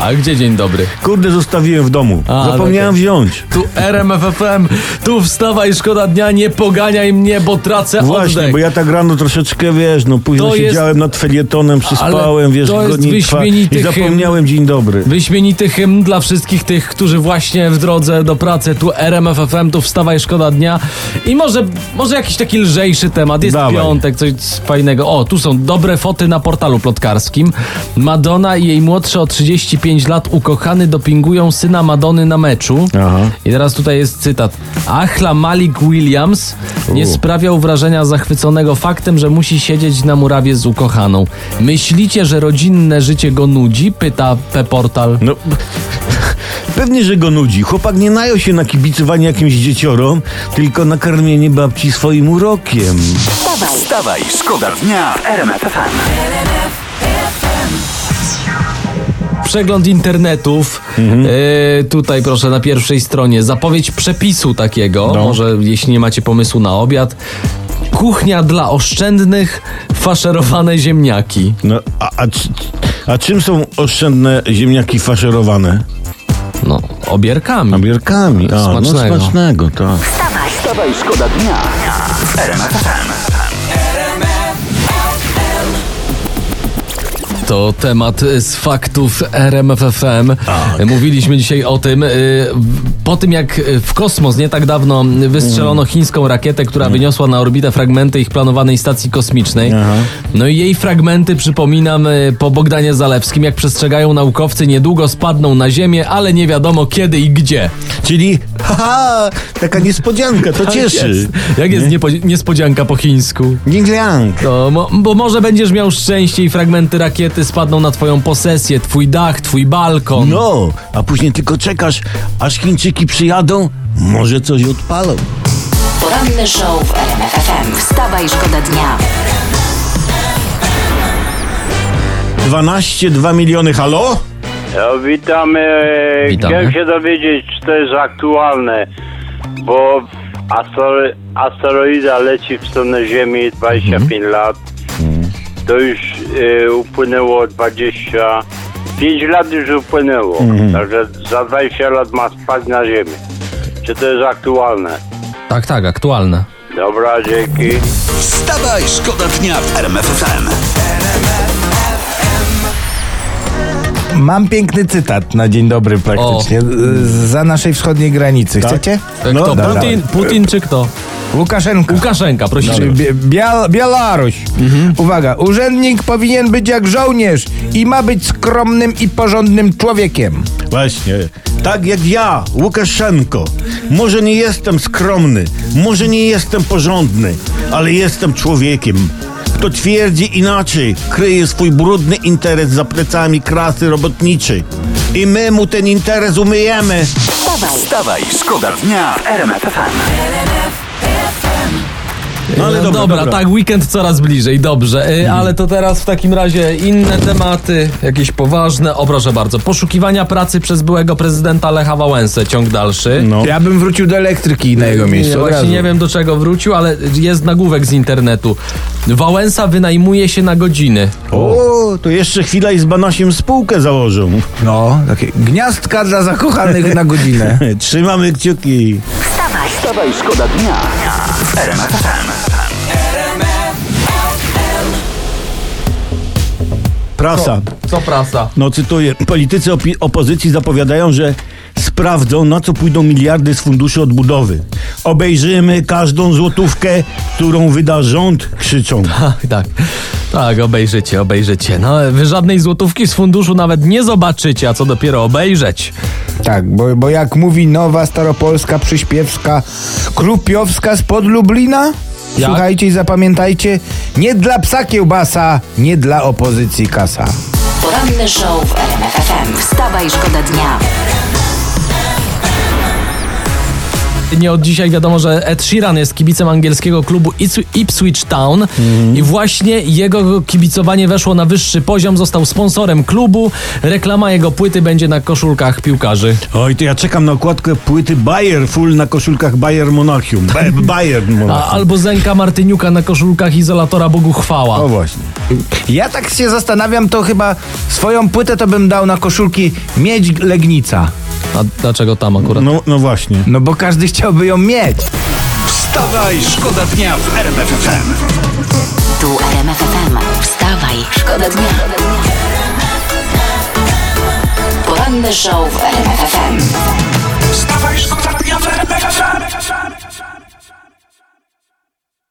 A gdzie dzień dobry? Kurde, zostawiłem w domu. A, Zapomniałem okej. wziąć. Tu RMFFM, tu wstawaj, szkoda dnia, nie poganiaj mnie, bo tracę Właśnie, oddech. bo ja tak rano troszeczkę, wiesz, no późno To jest- siedziałem nad felietonem, przyspałem, wiesz, to jest wyśmienity i zapomniałem dzień dobry. Wyśmienity hymn dla wszystkich tych, którzy właśnie w drodze do pracy, tu RMFFM, tu wstawaj, szkoda dnia. I może, może jakiś taki lżejszy temat, jest Dawaj. piątek, coś fajnego. O, tu są dobre foty na portalu plotkarskim. Madonna i jej młodszy o 35 lat ukochany dopingują syna Madony na meczu. Aha. I teraz tutaj jest cytat. Achla Malik Williams nie U. sprawiał wrażenia zachwyconego faktem, że musi siedzieć na murawie z ukochaną. Myślicie, że rodzinne życie go nudzi? Pyta P-Portal. No, pewnie, że go nudzi. Chłopak nie najął się na kibicowanie jakimś dzieciorom, tylko na karmienie babci swoim urokiem. Wstawaj, Wstawaj, szkoda dnia w RMF FM. Przegląd internetów. E, tutaj proszę na pierwszej stronie. Zapowiedź przepisu takiego. No. Może jeśli nie macie pomysłu na obiad. Kuchnia dla oszczędnych, faszerowane ziemniaki. No, a, a, a czym są oszczędne ziemniaki faszerowane? No, obierkami. Nabierkami. A, Smacznego. No, smacznego, tak. wstawaj, Wstawaj, szkoda dnia w To temat z faktów RMFFM. Mówiliśmy dzisiaj o tym. Po tym jak w kosmos nie tak dawno wystrzelono chińską rakietę, która wyniosła na orbitę fragmenty ich planowanej stacji kosmicznej. Aha. No i jej fragmenty, przypominam, y, po Bogdanie Zalewskim, jak przestrzegają naukowcy, niedługo spadną na Ziemię, ale nie wiadomo kiedy i gdzie. Czyli, haha, taka niespodzianka, to cieszy. Tak Jest. Jak jest niespodzianka po chińsku? Ling-liang. No, mo- bo może będziesz miał szczęście i fragmenty rakiety spadną na twoją posesję, twój dach, twój balkon. No, a później tylko czekasz, aż Chińczyki przyjadą, może coś odpalą. poranny show w RMF FM. Wstawaj, szkoda dnia. 12, 2 miliony, halo? Ja, witamy. Witamy. Chciałem się dowiedzieć, czy to jest aktualne, bo asteroida, asteroida leci w stronę Ziemi 25 Mhm. lat. To już e, upłynęło 25 lat już upłynęło. Mhm. Także za 20 lat ma spaść na Ziemię. Czy to jest aktualne? Tak, tak, aktualne. Dobra, dzięki. Wstawaj, szkoda dnia w RMF FM. Mam piękny cytat na dzień dobry praktycznie. Z- Za naszej wschodniej granicy. Chcecie? E, No, kto? dobra. Putin, Putin czy kto? Łukaszenka. Łukaszenka, prosimy. Bie- Bial Białoruś. Uwaga, urzędnik powinien być jak żołnierz i ma być skromnym i porządnym człowiekiem. Właśnie, tak jak ja, Łukaszenko. Może nie jestem skromny, może nie jestem porządny, ale jestem człowiekiem. Kto twierdzi inaczej, kryje swój brudny interes za plecami klasy robotniczej. I my mu ten interes umyjemy. Wstawaj, Wstawaj, szkoda dnia w RMF FM. No ale E, dobra, dobra, dobra. tak, weekend coraz bliżej, dobrze. E, Ale to teraz w takim razie inne tematy, jakieś poważne. O, proszę bardzo. Poszukiwania pracy przez byłego prezydenta Lecha Wałęsę, ciąg dalszy. No. Ja bym wrócił do elektryki na jego miejscu. od właśnie nie wiem do czego wrócił, ale jest nagłówek z internetu. Wałęsa wynajmuje się na godziny. O, to jeszcze chwila i z Banasiem spółkę założą. No, takie gniazdka dla zakochanych na godzinę. Trzymamy kciuki. Wstawaj, Wstawaj, szkoda dnia w RMF FM. Prasa. Co prasa? No cytuję, politycy opi- opozycji zapowiadają, że sprawdzą, na co pójdą miliardy z funduszu odbudowy. Obejrzymy każdą złotówkę, którą wyda rząd, krzyczą. Tak, tak. Tak, obejrzycie, obejrzycie. No, wy żadnej złotówki z funduszu nawet nie zobaczycie, a co dopiero obejrzeć. Tak, bo, bo jak mówi nowa staropolska przyśpiewska Krupiowska spod Lublina, Jak? słuchajcie i zapamiętajcie, nie dla psa kiełbasa, nie dla opozycji kasa. poranny show w RMF FM. Wstawaj, szkoda dnia. Nie od dzisiaj wiadomo, że Ed Sheeran jest kibicem angielskiego klubu Ips- Ipswich Town i właśnie jego kibicowanie weszło na wyższy poziom, został sponsorem klubu. Reklama jego płyty będzie na koszulkach piłkarzy. Oj, to ja czekam na okładkę płyty Bayer Full na koszulkach Bayer Monachium. Ba Bayern A, Monachium. albo Zenka Martyniuka na koszulkach izolatora Bogu chwała. O właśnie. Ja tak się zastanawiam, to chyba swoją płytę to bym dał na koszulki Miedź Legnica. A dlaczego tam akurat? No, no właśnie. No bo każdy chciałby ją mieć. Wstawaj, szkoda dnia w RMF FM. Tu RMF FM. Wstawaj, szkoda dnia. Poranny show w RMF FM. Wstawaj, szkoda dnia w RMF FM.